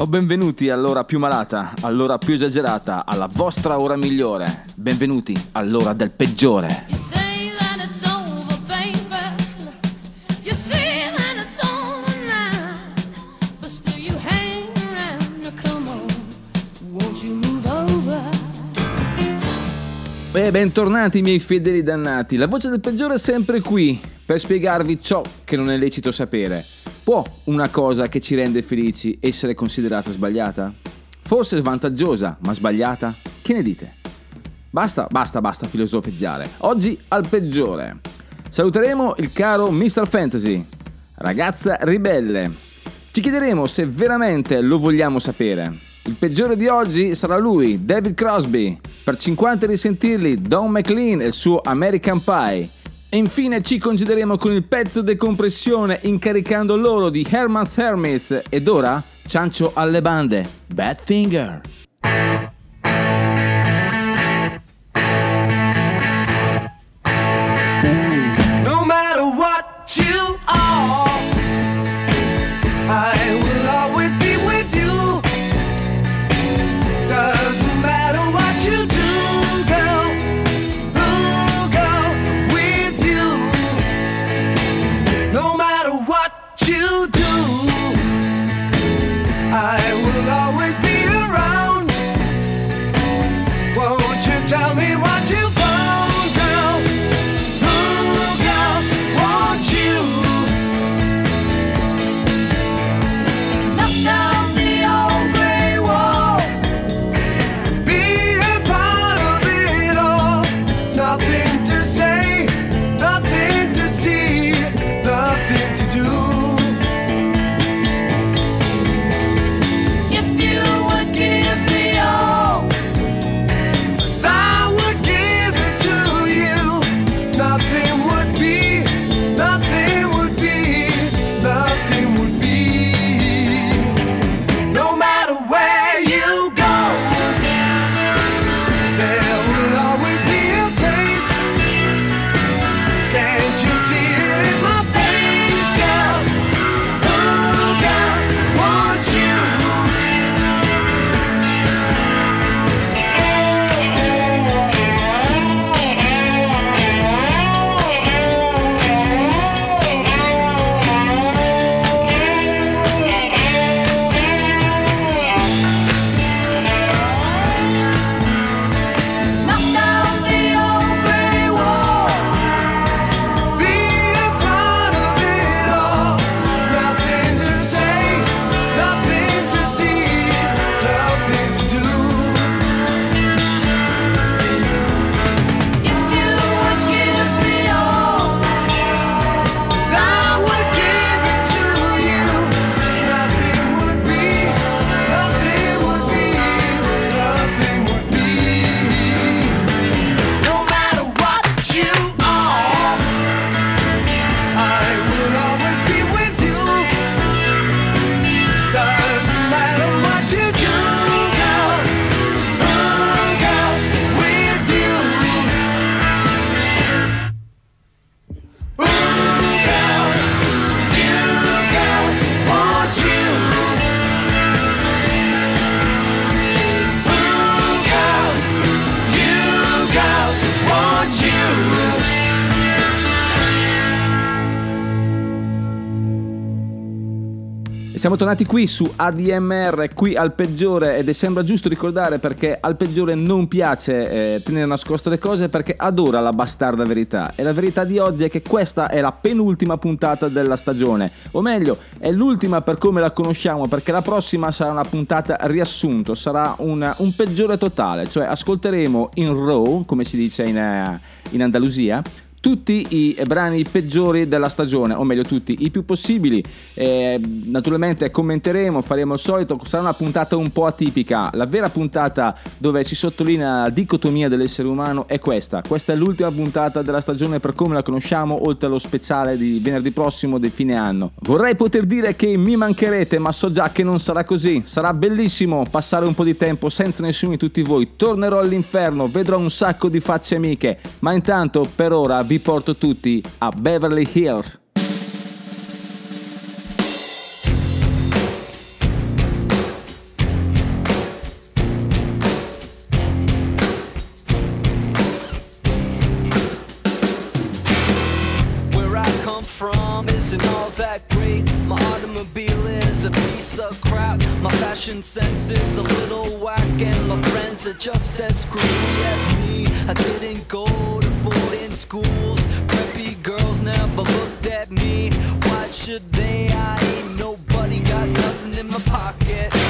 O benvenuti all'ora più malata, all'ora più esagerata, alla vostra ora migliore. Benvenuti all'ora del peggiore. E bentornati miei fedeli dannati. La voce del peggiore è sempre qui per spiegarvi ciò che non è lecito sapere. Può una cosa che ci rende felici essere considerata sbagliata? Forse svantaggiosa, ma sbagliata? Che ne dite? Basta, basta, basta filosofeggiare. Oggi al peggiore. Saluteremo il caro Mr. Fantasy, ragazza ribelle. Ci chiederemo se veramente lo vogliamo sapere. Il peggiore di oggi sarà lui, David Crosby. Per 50 risentirli, Don McLean e il suo American Pie. E infine ci concederemo con il pezzo decompressione incaricando loro di Herman's Hermits. Ed ora, ciancio alle bande. Bad Finger. Siamo tornati qui su ADMR, qui al peggiore ed è sembra giusto ricordare perché al peggiore non piace eh, tenere nascoste le cose perché adora la bastarda verità. E la verità di oggi è che questa è la penultima puntata della stagione. O meglio è l'ultima per come la conosciamo perché la prossima sarà una puntata riassunto, sarà un, un peggiore totale, cioè ascolteremo in row come si dice in, eh, in Andalusia tutti i brani peggiori della stagione, o meglio tutti, i più possibili. Eh, naturalmente commenteremo, faremo il solito, sarà una puntata un po' atipica. La vera puntata dove si sottolinea la dicotomia dell'essere umano è questa. Questa è l'ultima puntata della stagione per come la conosciamo, oltre allo speciale di venerdì prossimo del fine anno. Vorrei poter dire che mi mancherete, ma so già che non sarà così. Sarà bellissimo passare un po' di tempo senza nessuno di tutti voi. Tornerò all'inferno, vedrò un sacco di facce amiche, ma intanto per ora vi porto tutti a Beverly Hills. fashion sense is a little whack, and my friends are just as screwy as me. I didn't go to boarding schools. Preppy girls never looked at me. Why should they? I ain't nobody, got nothing in my pocket.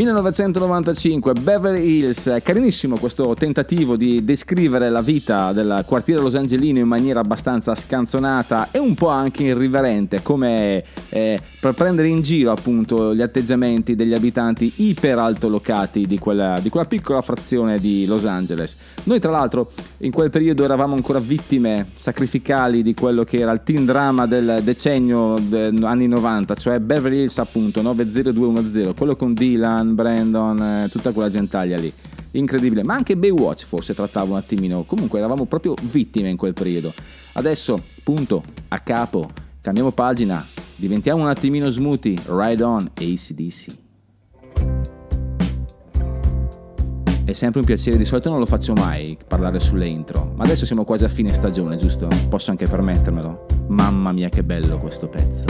1995 Beverly Hills. Carinissimo questo tentativo di descrivere la vita del quartiere Los Angelino in maniera abbastanza scanzonata e un po' anche irriverente come eh, per prendere in giro appunto gli atteggiamenti degli abitanti iper altolocati di quella, di quella piccola frazione di Los Angeles noi tra l'altro in quel periodo eravamo ancora vittime sacrificali di quello che era il teen drama del decennio degli anni 90 cioè Beverly Hills appunto 90210 quello con Dylan, Brandon, eh, tutta quella gentaglia lì. Incredibile, ma anche Baywatch forse trattava un attimino. Comunque eravamo proprio vittime in quel periodo. Adesso, punto, a capo, cambiamo pagina, diventiamo un attimino smoothie. Ride on ACDC. È sempre un piacere, di solito non lo faccio mai parlare sulle intro, ma adesso siamo quasi a fine stagione, giusto? Posso anche permettermelo. Mamma mia che bello questo pezzo.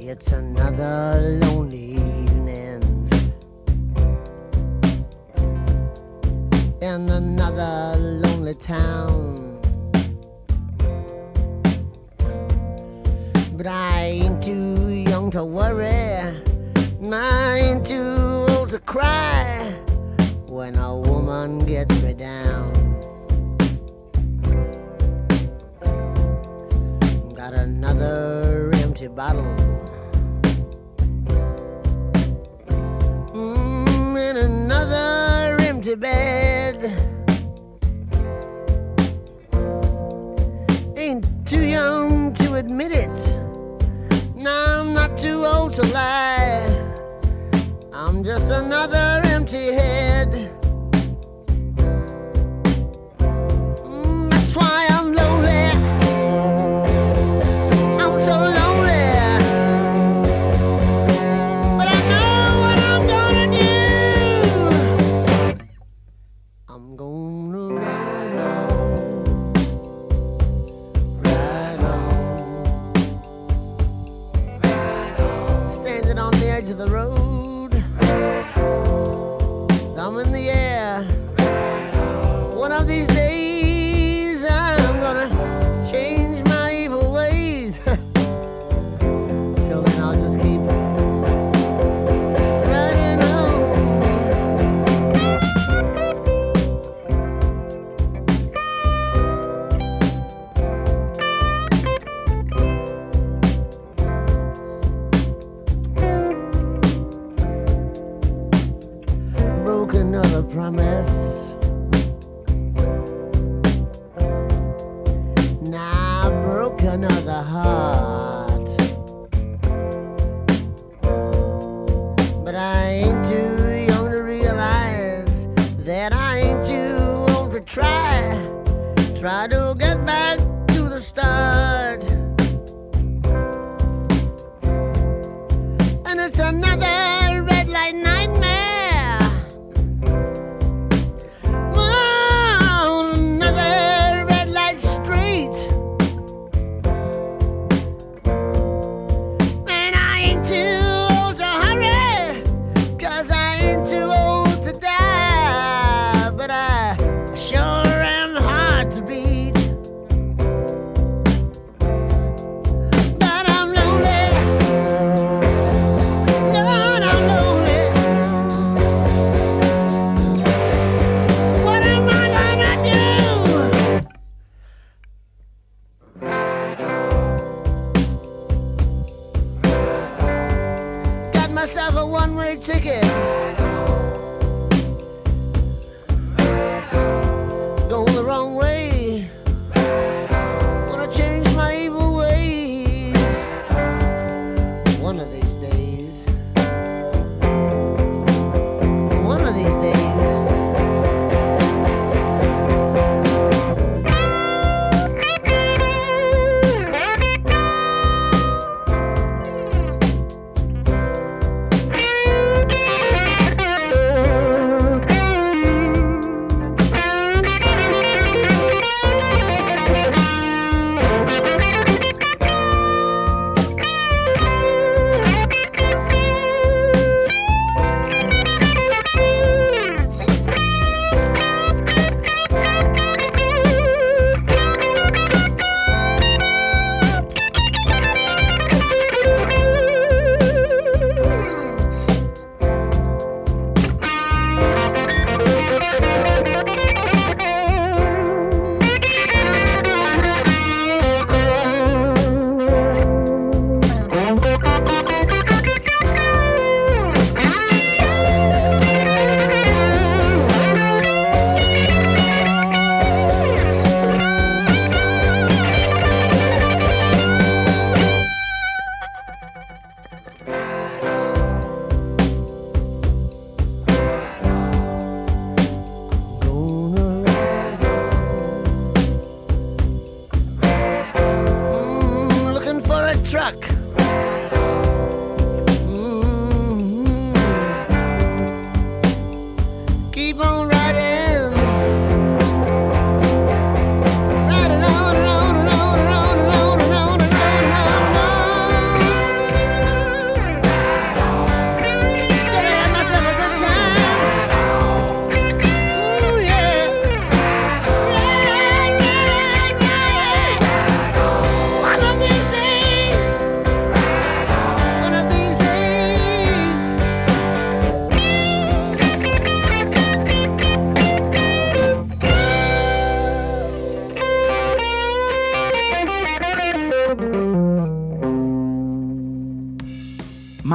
It's another lonely evening in another lonely town. But I ain't too young to worry, and I ain't too old to cry when a woman gets me down. Got another empty bottle. Mm, in another empty bed. Ain't too young to admit it. No, I'm not too old to lie. I'm just another empty head. Promise. Now I broke another heart. But I ain't too young to realize that I ain't too old to try. Try to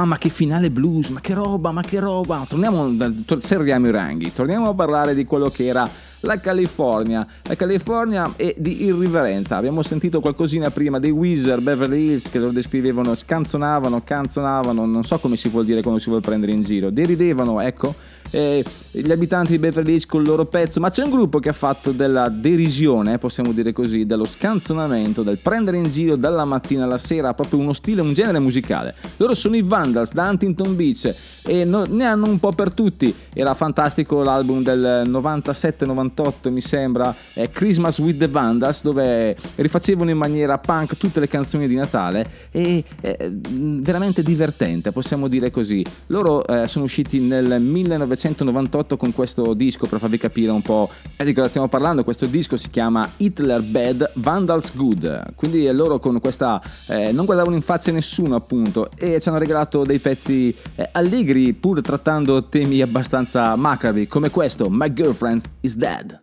Mamma che finale blues, ma che roba, ma che roba. Torniamo, tor- serriamo i ranghi, torniamo a parlare di quello che era la California. La California e di irriverenza. Abbiamo sentito qualcosina prima dei Weezer, Beverly Hills che lo descrivevano, scanzonavano, canzonavano, non so come si vuol dire quando si vuole prendere in giro. Deridevano, ecco. eh, gli abitanti di Beverly Hills col loro pezzo, ma c'è un gruppo che ha fatto della derisione, possiamo dire così, dello scanzonamento, del prendere in giro dalla mattina alla sera, proprio uno stile, un genere musicale. Loro sono i Vandals da Huntington Beach e no- ne hanno un po' per tutti. Era fantastico l'album del 97-98, mi sembra, eh, Christmas with the Vandals, dove rifacevano in maniera punk tutte le canzoni di Natale e eh, veramente divertente, possiamo dire così. Loro eh, sono usciti nel 1998 con questo disco per farvi capire un po' di cosa stiamo parlando. Questo disco si chiama Hitler Bad, Vandals Good. Quindi loro con questa eh, non guardavano in faccia nessuno, appunto, e ci hanno regalato dei pezzi eh, allegri pur trattando temi abbastanza macabri, come questo, My Girlfriend is Dead.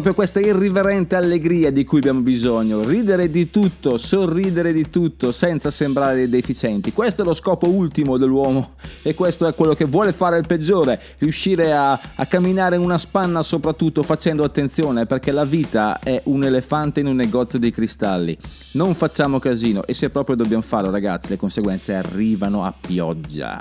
Proprio questa irriverente allegria di cui abbiamo bisogno, ridere di tutto, sorridere di tutto senza sembrare deficienti. Questo è lo scopo ultimo dell'uomo e questo è quello che vuole fare il peggiore, riuscire a, a camminare in una spanna soprattutto facendo attenzione perché la vita è un elefante in un negozio di cristalli. Non facciamo casino e se proprio dobbiamo farlo ragazzi le conseguenze arrivano a pioggia.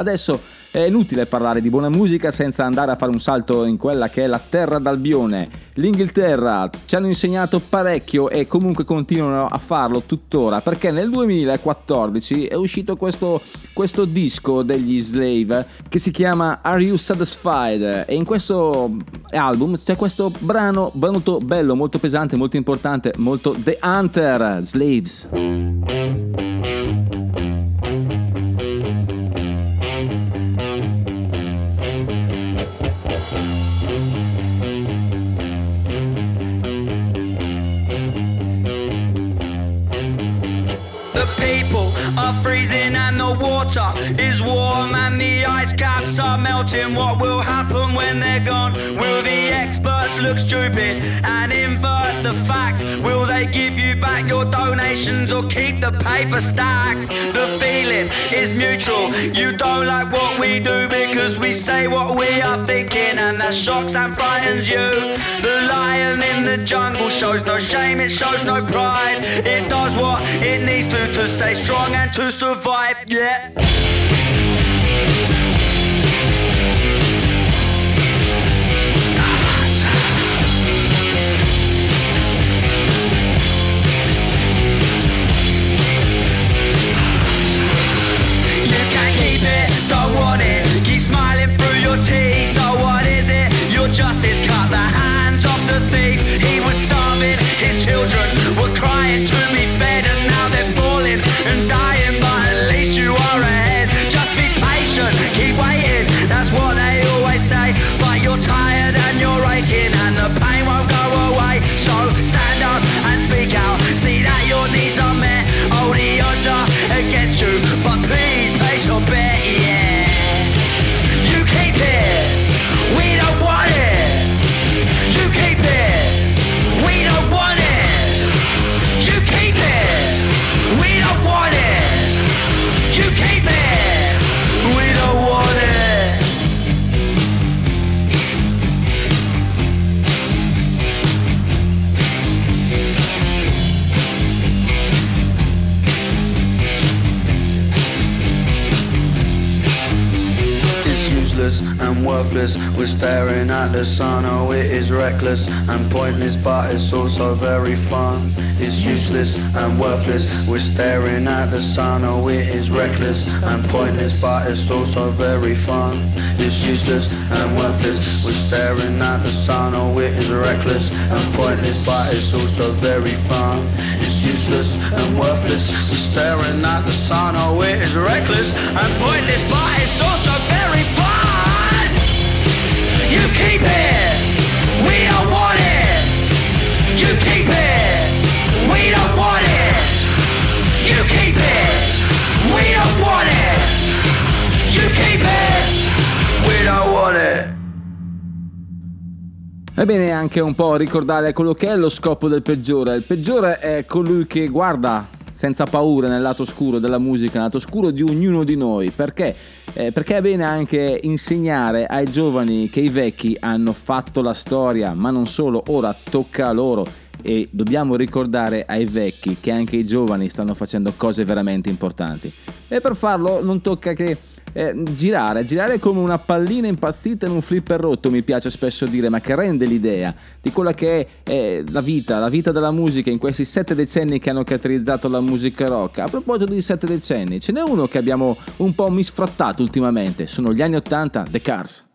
Adesso è inutile parlare di buona musica senza andare a fare un salto in quella che è la terra d'Albione. L'Inghilterra ci hanno insegnato parecchio e comunque continuano a farlo tuttora perché nel 2014 è uscito questo, questo disco degli Slave che si chiama Are You Satisfied? E in questo album c'è questo brano molto bello, molto pesante, molto importante, molto The Hunter, Slaves. Water is warm and the ice caps are melting. What will happen when they're gone? Will the experts look stupid and invert the facts? Will they give you back your donations or keep the paper stacks. The feeling is mutual. You don't like what we do because we say what we are thinking, and that shocks and frightens you. The lion in the jungle shows no shame, it shows no pride. It does what it needs to to stay strong and to survive. Yeah. Smiling through. Oh, what is it? Your justice cut the hands off the thief. He was starving, his children were crying to be fed, and now they're falling and dying. But at least you are ahead. Just be patient, keep waiting. That's what they always say. But you're tired and you're aching, and the pain and. We're staring at the sun. Oh, it is reckless and pointless, but it's also very fun. It's useless and worthless. We're staring at the sun. Oh, it is reckless and pointless, but it's also very fun. It's useless and worthless. We're staring at the sun. Oh, it is reckless and pointless, but it's also very fun. It's useless and worthless. We're staring at the sun. Oh, it is reckless and pointless, but it's also. You. È bene anche un po' ricordare quello che è lo scopo del peggiore. Il peggiore è colui che guarda senza paura nel lato scuro della musica, nel lato scuro di ognuno di noi. Perché? Eh, perché è bene anche insegnare ai giovani che i vecchi hanno fatto la storia, ma non solo, ora tocca a loro. E dobbiamo ricordare ai vecchi che anche i giovani stanno facendo cose veramente importanti. E per farlo non tocca che eh, girare, girare come una pallina impazzita in un flipper rotto, mi piace spesso dire, ma che rende l'idea di quella che è eh, la vita, la vita della musica in questi sette decenni che hanno caratterizzato la musica rock. A proposito di sette decenni, ce n'è uno che abbiamo un po' misfrattato ultimamente, sono gli anni 80, The Cars.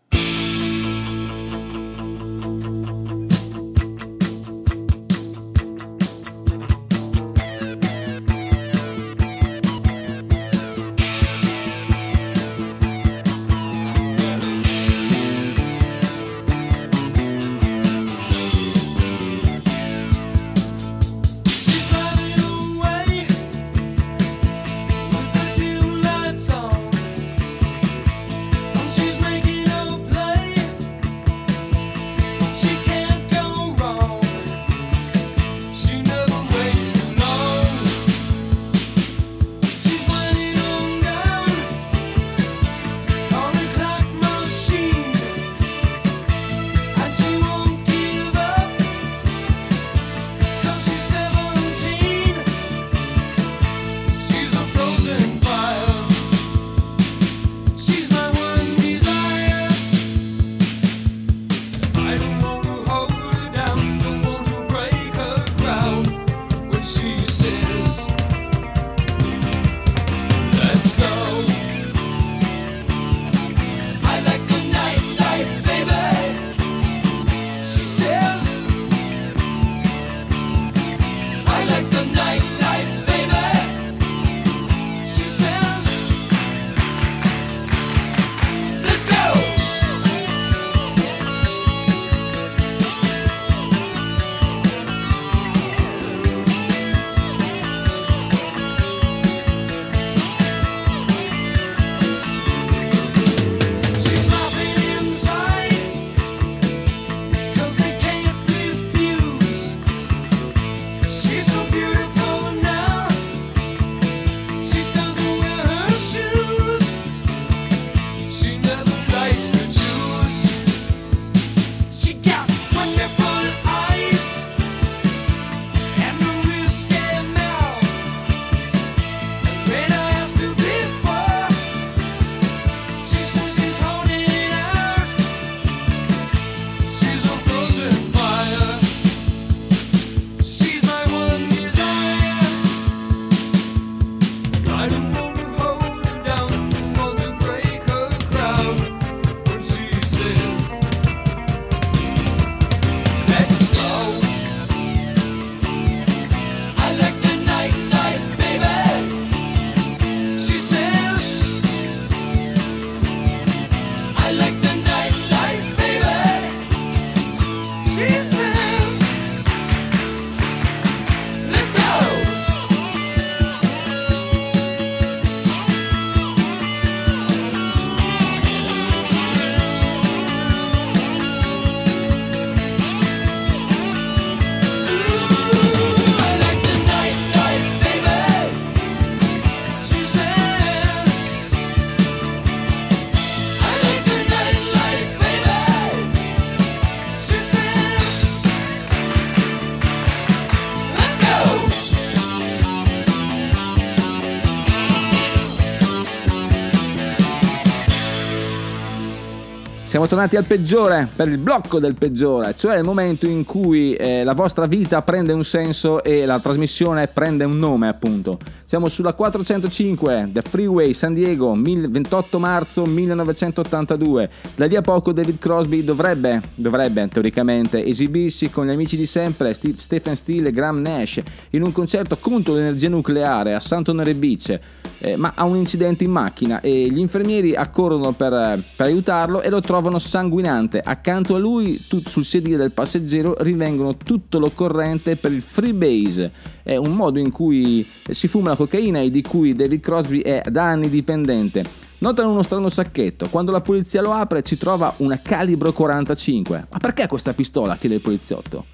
Siamo tornati al peggiore, per il blocco del peggiore, cioè il momento in cui eh, la vostra vita prende un senso e la trasmissione prende un nome, appunto. Siamo sulla 405, The Freeway San Diego, mil- 28 marzo 1982. Da lì a poco David Crosby dovrebbe, dovrebbe teoricamente, esibirsi con gli amici di sempre, Steve, Stephen Steele e Graham Nash, in un concerto contro l'energia nucleare a Santonere Beach, eh, ma ha un incidente in macchina e gli infermieri accorrono per, per aiutarlo e lo trovano sanguinante. Accanto a lui, tut- sul sedile del passeggero, rinvengono tutto l'occorrente per il freebase. È un modo in cui si fuma la cocaina e di cui David Crosby è da anni dipendente. Notano uno strano sacchetto. Quando la polizia lo apre ci trova una calibro 45. Ma perché questa pistola? chiede il poliziotto.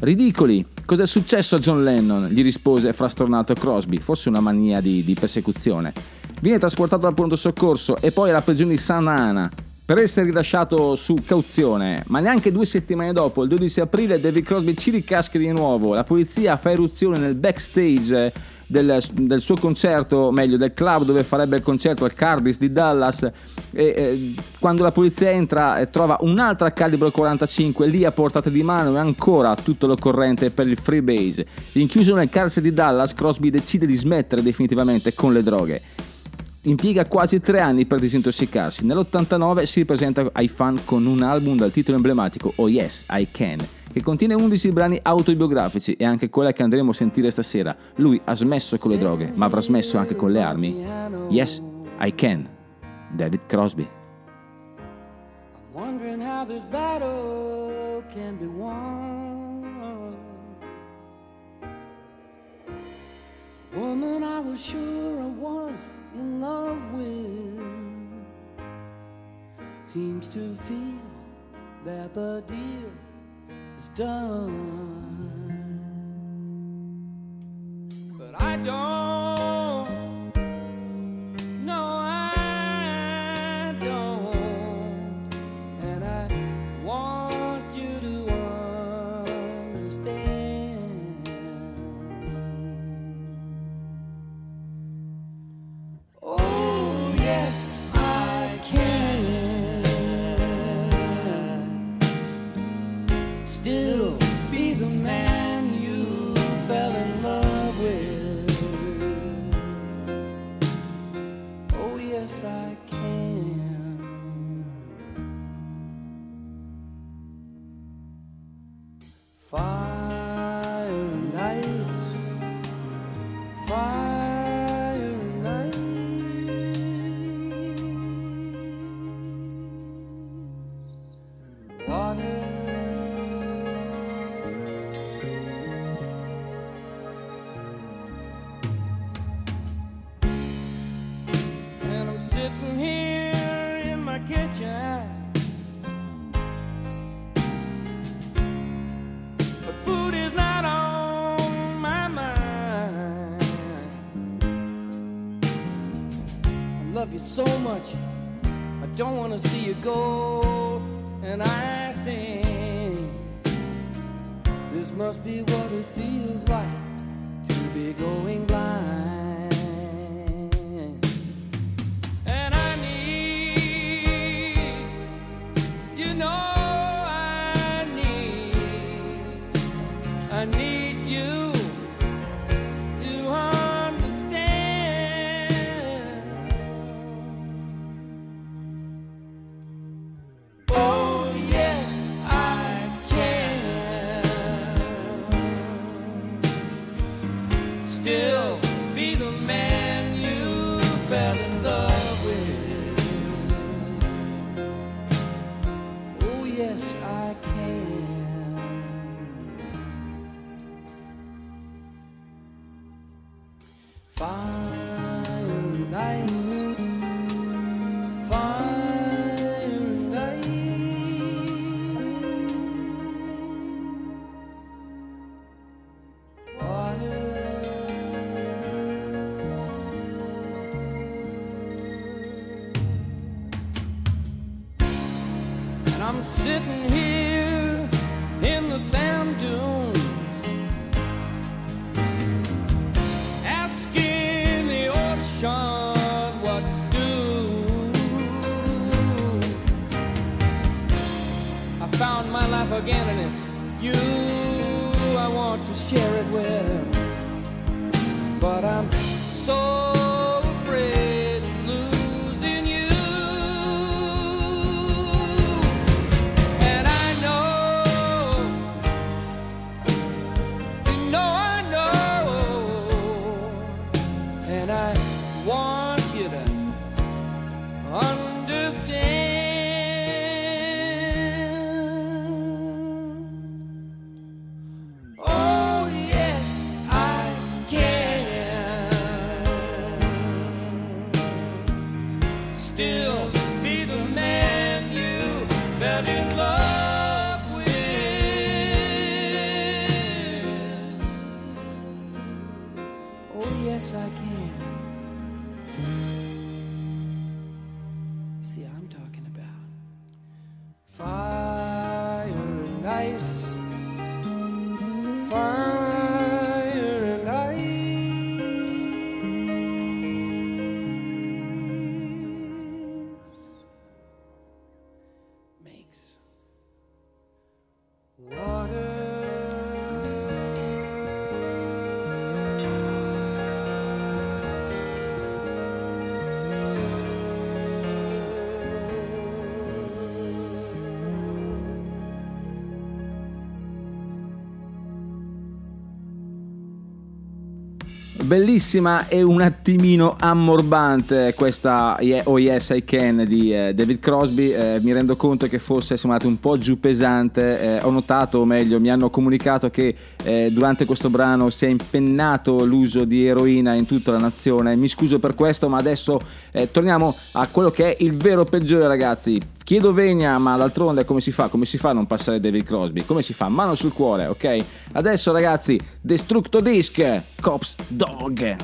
Ridicoli! Cos'è successo a John Lennon? gli rispose frastornato Crosby, forse una mania di, di persecuzione. Viene trasportato al pronto soccorso e poi alla prigione di Santa Ana per essere rilasciato su cauzione, ma neanche due settimane dopo, il 12 aprile, David Crosby ci ricasca di nuovo. La polizia fa eruzione nel backstage del, del suo concerto, meglio del club dove farebbe il concerto al Cardis di Dallas. E, eh, quando la polizia entra e trova un'altra calibro 45 lì a portata di mano e ancora tutto l'occorrente per il freebase. Rinchiuso nel carcere di Dallas, Crosby decide di smettere definitivamente con le droghe impiega quasi tre anni per disintossicarsi. Nell'89 si ripresenta ai fan con un album dal titolo emblematico Oh Yes, I Can, che contiene 11 brani autobiografici e anche quella che andremo a sentire stasera. Lui ha smesso con le droghe, ma avrà smesso anche con le armi. Yes, I Can, David Crosby. Wondering how this battle can be won. Woman, I was sure In love with. Seems to feel that the deal is done. You so much, I don't want to see you go. Bellissima e un attimino ammorbante questa Oh Yes I Can di eh, David Crosby, Eh, mi rendo conto che forse siamo andati un po' giù pesante, Eh, ho notato, o meglio mi hanno comunicato che eh, durante questo brano si è impennato l'uso di eroina in tutta la nazione, mi scuso per questo ma adesso eh, torniamo a quello che è il vero peggiore ragazzi, chiedo venia ma d'altronde come si fa? Come si fa a non passare David Crosby? Come si fa? Mano sul cuore, ok? Adesso ragazzi, Destructo Disc, Cops Dog.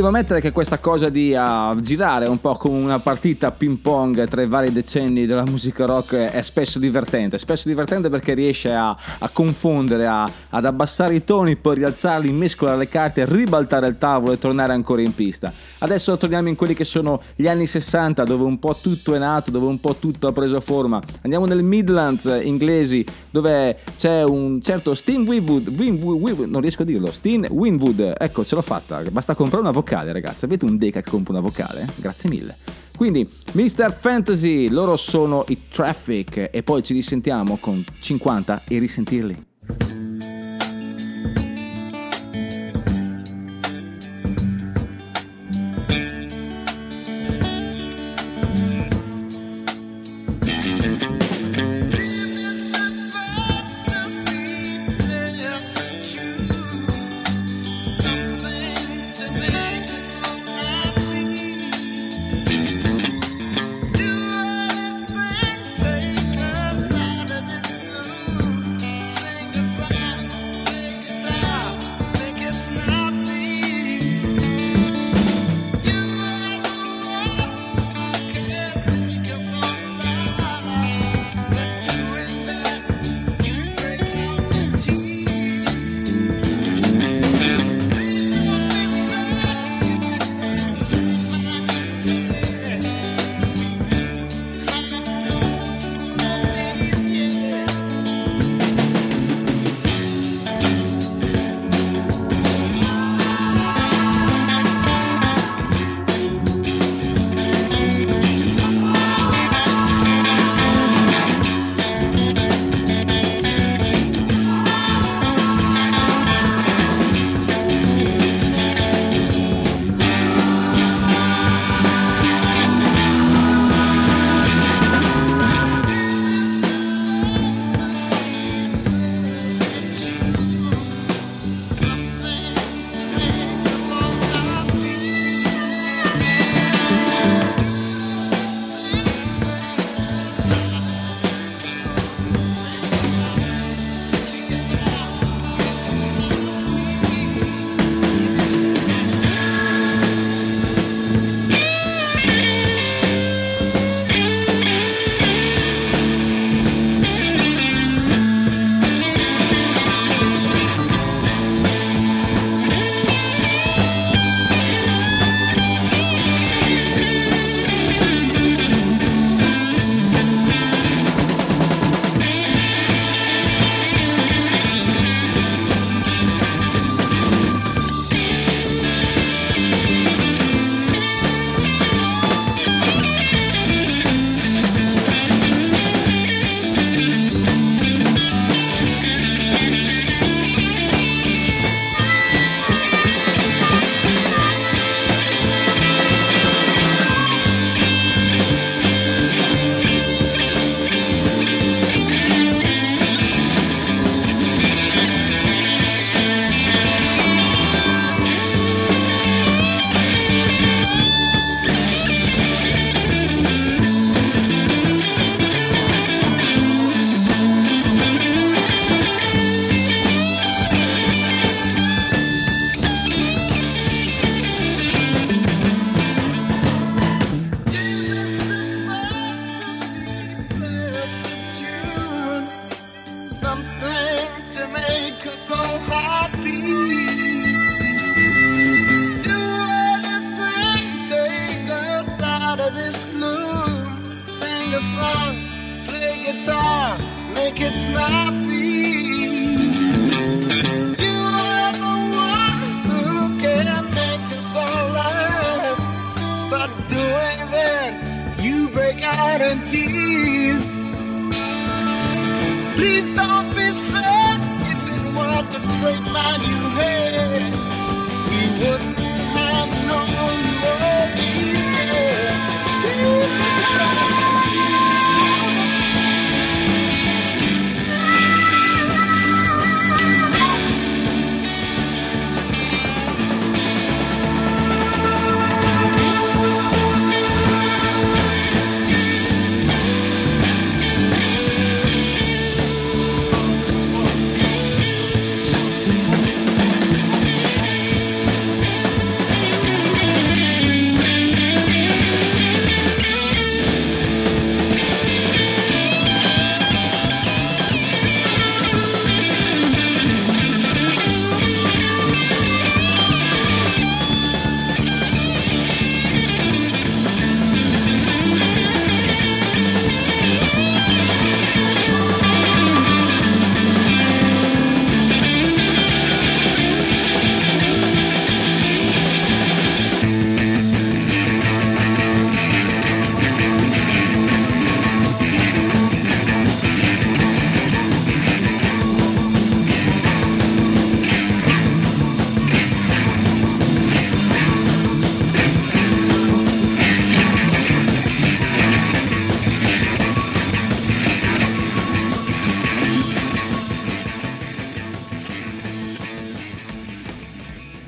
Si deve ammettere che questa cosa di ah, girare un po' come una partita ping pong tra i vari decenni della musica rock è spesso divertente. Spesso divertente perché riesce a, a confondere, a- ad abbassare i toni, poi rialzarli, mescolare le carte, ribaltare il tavolo e tornare ancora in pista. Adesso torniamo in quelli che sono gli anni 60 dove un po' tutto è nato, dove un po' tutto ha preso forma. Andiamo nel Midlands inglesi dove c'è un certo Steen Winwood, Winwood, Winwood- non riesco a dirlo, Steen Winwood, ecco ce l'ho fatta, basta comprare una vocale ragazzi, avete un Deca che compra una vocale? Grazie mille. Quindi Mr. Fantasy, loro sono i Traffic e poi ci risentiamo con 50 e risentirli.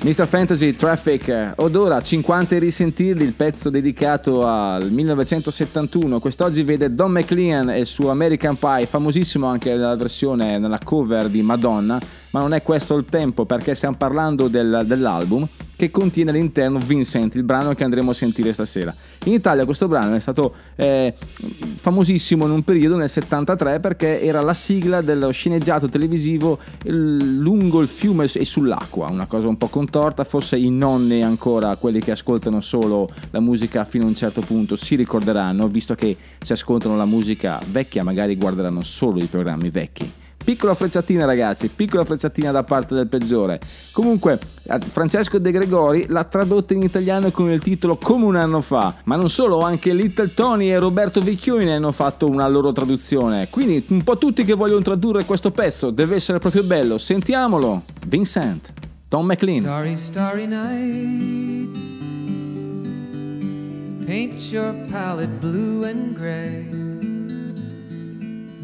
Mr. Fantasy Traffic, od ora 50 e risentirli, il pezzo dedicato al 1971. Quest'oggi vede Don McLean e il suo American Pie, famosissimo anche nella versione, nella cover di Madonna, ma non è questo il tempo perché stiamo parlando del- dell'album che contiene all'interno Vincent, il brano che andremo a sentire stasera. In Italia questo brano è stato eh, famosissimo in un periodo nel 73 perché era la sigla dello sceneggiato televisivo lungo il fiume e sull'acqua, una cosa un po' contorta, forse i nonni ancora, quelli che ascoltano solo la musica fino a un certo punto, si ricorderanno, visto che se ascoltano la musica vecchia magari guarderanno solo i programmi vecchi. Piccola frecciatina ragazzi, piccola frecciatina da parte del peggiore. Comunque, eh, Francesco De Gregori l'ha tradotta in italiano con il titolo Come un anno fa, ma non solo, anche Little Tony e Roberto Vecchioni hanno fatto una loro traduzione. Quindi un po' tutti che vogliono tradurre questo pezzo, deve essere proprio bello. Sentiamolo. Vincent, Tom McLean. Starry, starry night. Paint your palette blue and gray.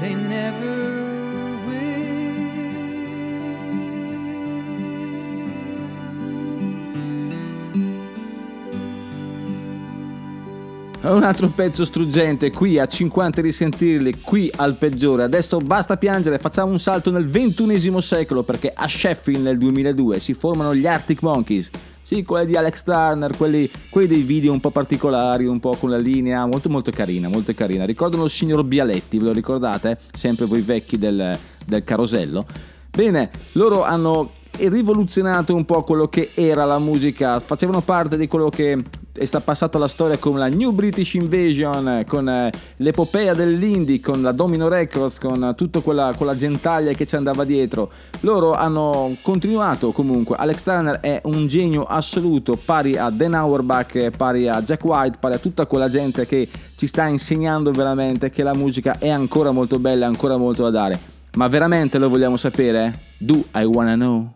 they never Un altro pezzo struggente qui a 50 risentirli, qui al peggiore. Adesso basta piangere, facciamo un salto nel ventunesimo secolo perché a Sheffield nel 2002 si formano gli Arctic Monkeys. Sì, quelli di Alex Turner, quelli, quelli dei video un po' particolari, un po' con la linea, molto molto carina, molto carina. Ricordano il signor Bialetti, ve lo ricordate? Sempre voi vecchi del, del carosello. Bene, loro hanno rivoluzionato un po' quello che era la musica, facevano parte di quello che è sta passato alla storia con la New British Invasion, con eh, l'epopea dell'indie, con la Domino Records, con tutta quella, quella gentaglia che ci andava dietro. Loro hanno continuato comunque. Alex Turner è un genio assoluto, pari a Dan Auerbach, pari a Jack White, pari a tutta quella gente che ci sta insegnando veramente che la musica è ancora molto bella, ancora molto da dare. Ma veramente lo vogliamo sapere? Do I wanna know?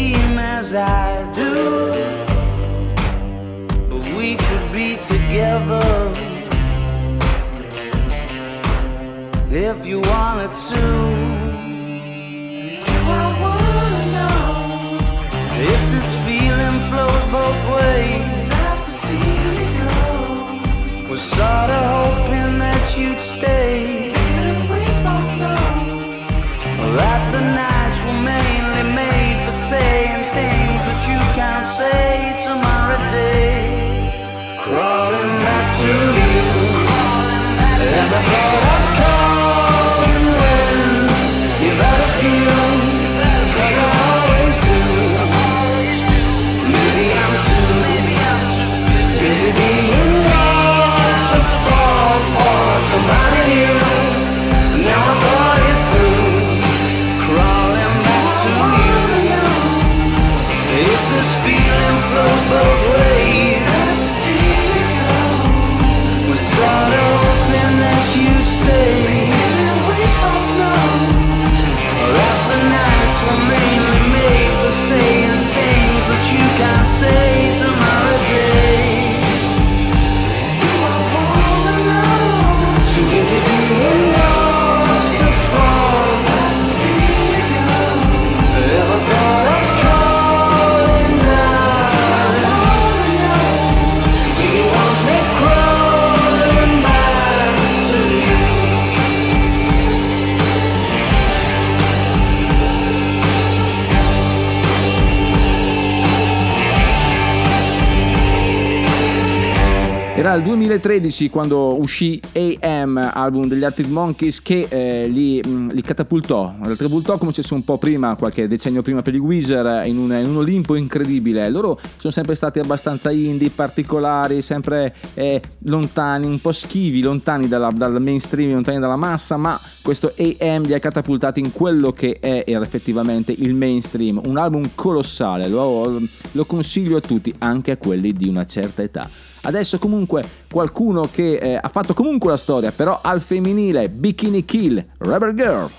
as I do. But we could be together if you wanted to. Do I wanna know if this feeling flows both ways? Sad to see you go. Was sorta hoping that you'd stay. Didn't we both know that the nights If this feeling flows both 2013 quando uscì AM, album degli Arctic Monkeys, che eh, li, mh, li catapultò. Catapultò come successo un po' prima, qualche decennio prima per i Weezer, in un, in un Olimpo incredibile. Loro sono sempre stati abbastanza indie, particolari, sempre eh, lontani, un po' schivi, lontani dalla- dal mainstream, lontani dalla massa, ma questo AM li ha catapultati in quello che è era effettivamente il mainstream. Un album colossale, lo, lo consiglio a tutti, anche a quelli di una certa età. Adesso comunque qualcuno che eh, ha fatto comunque la storia, però al femminile, Bikini Kill, Rebel Girl.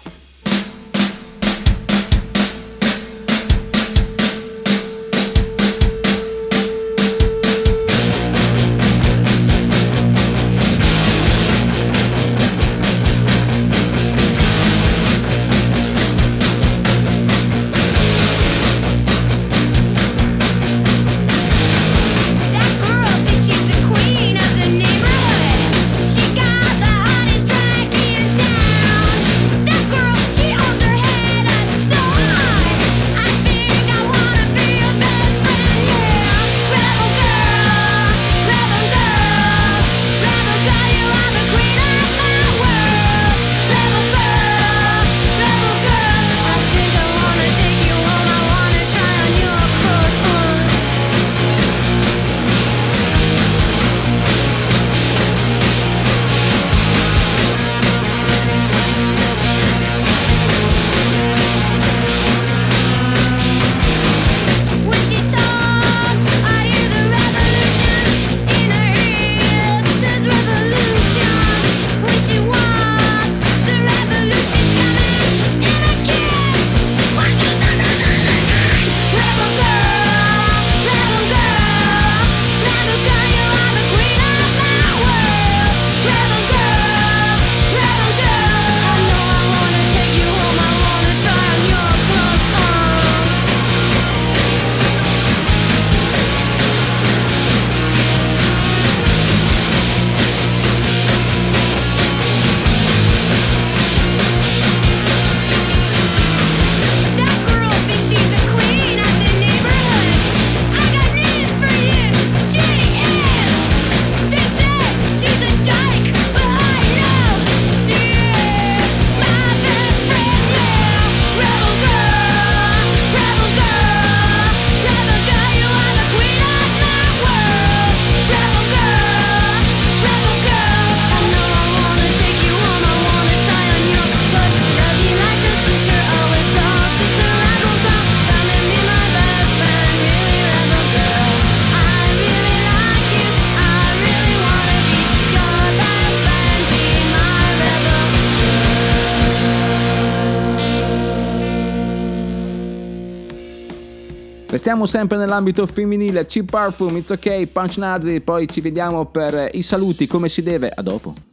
Restiamo sempre nell'ambito femminile, Cheap Parfum, It's Ok, Punch Nazi, poi ci vediamo per i saluti come si deve, a dopo.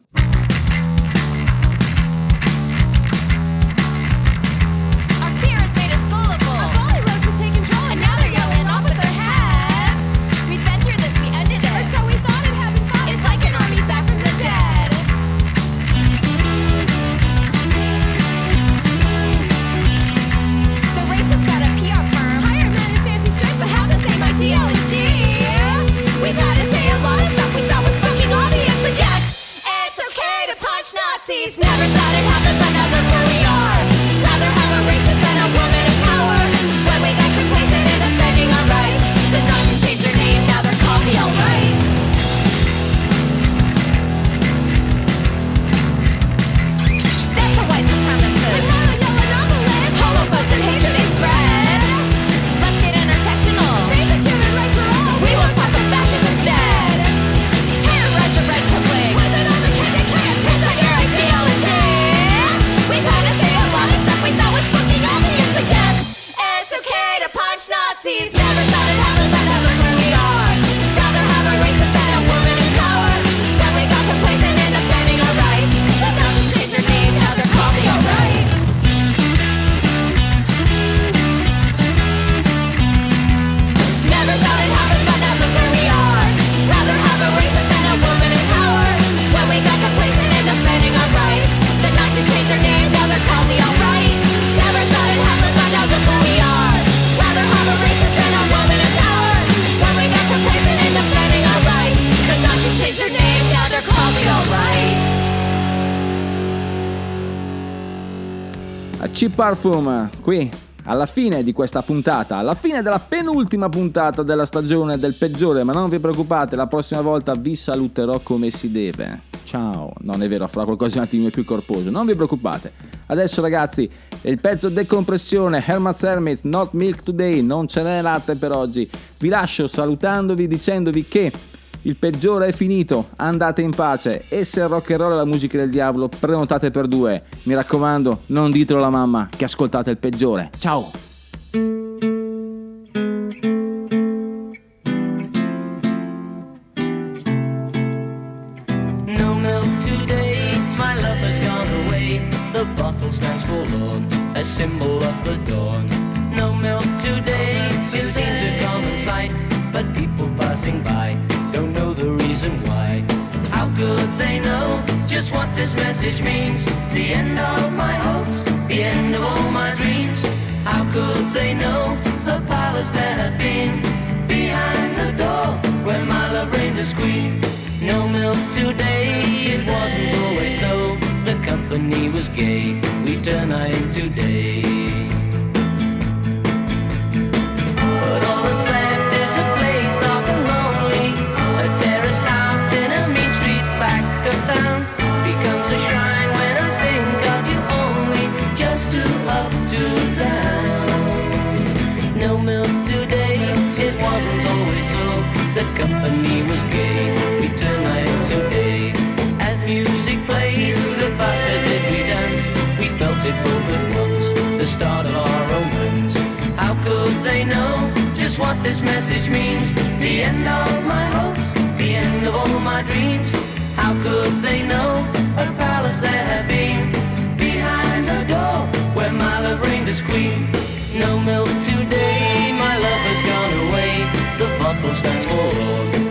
Cheap Parfum, qui alla fine di questa puntata, alla fine della penultima puntata della stagione del peggiore, ma non vi preoccupate, la prossima volta vi saluterò come si deve. Ciao, non è vero, farò qualcosa un attimo più corposo, non vi preoccupate. Adesso ragazzi, il pezzo decompressione, Herman's Hermit, Not Milk Today, non ce n'è latte per oggi. Vi lascio salutandovi, dicendovi che il peggiore è finito, andate in pace e se rock and roll è la musica del diavolo, prenotate per due. Mi raccomando, non ditelo alla mamma che ascoltate il peggiore. Ciao! Symbol of the dawn. This message means? The end of my hopes, the end of all my dreams. How could they know the palace there had been behind the door where my love reigned as queen? No milk today, it wasn't always so. The company was gay, we turn night today. Company was gay, we turn night. As music played, the faster did we dance. We felt it both at once, the start of our romance. How could they know just what this message means? The end of my hopes, the end of all my dreams. How could they know a palace there had been behind the door where my love reigned as queen? No milk today, my love has gone away. The bottle stands forlorn,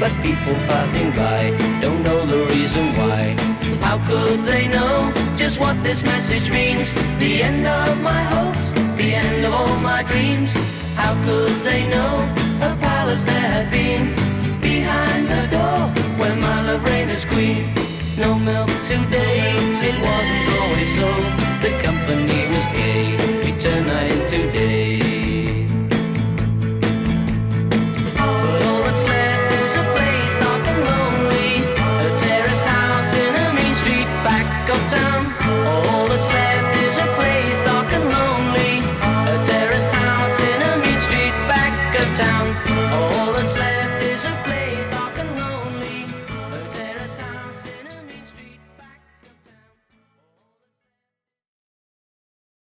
But people passing by don't know the reason why. How could they know just what this message means? The end of my hopes, the end of all my dreams. How could they know a palace there had been behind the door where my love reigned as queen? No milk today, it wasn't always so.